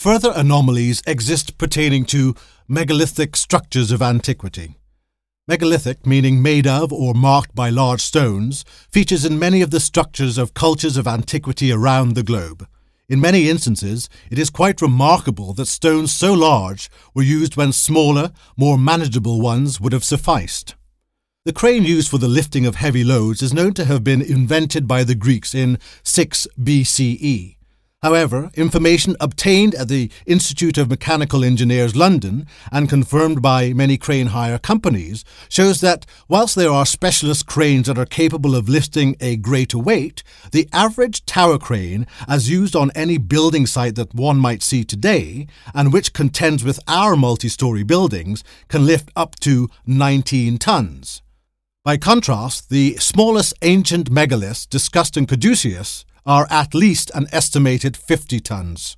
Further anomalies exist pertaining to megalithic structures of antiquity. Megalithic, meaning made of or marked by large stones, features in many of the structures of cultures of antiquity around the globe. In many instances, it is quite remarkable that stones so large were used when smaller, more manageable ones would have sufficed. The crane used for the lifting of heavy loads is known to have been invented by the Greeks in 6 BCE. However, information obtained at the Institute of Mechanical Engineers London and confirmed by many crane hire companies shows that whilst there are specialist cranes that are capable of lifting a greater weight, the average tower crane, as used on any building site that one might see today, and which contends with our multi story buildings, can lift up to 19 tons. By contrast, the smallest ancient megaliths discussed in Caduceus are at least an estimated 50 tons.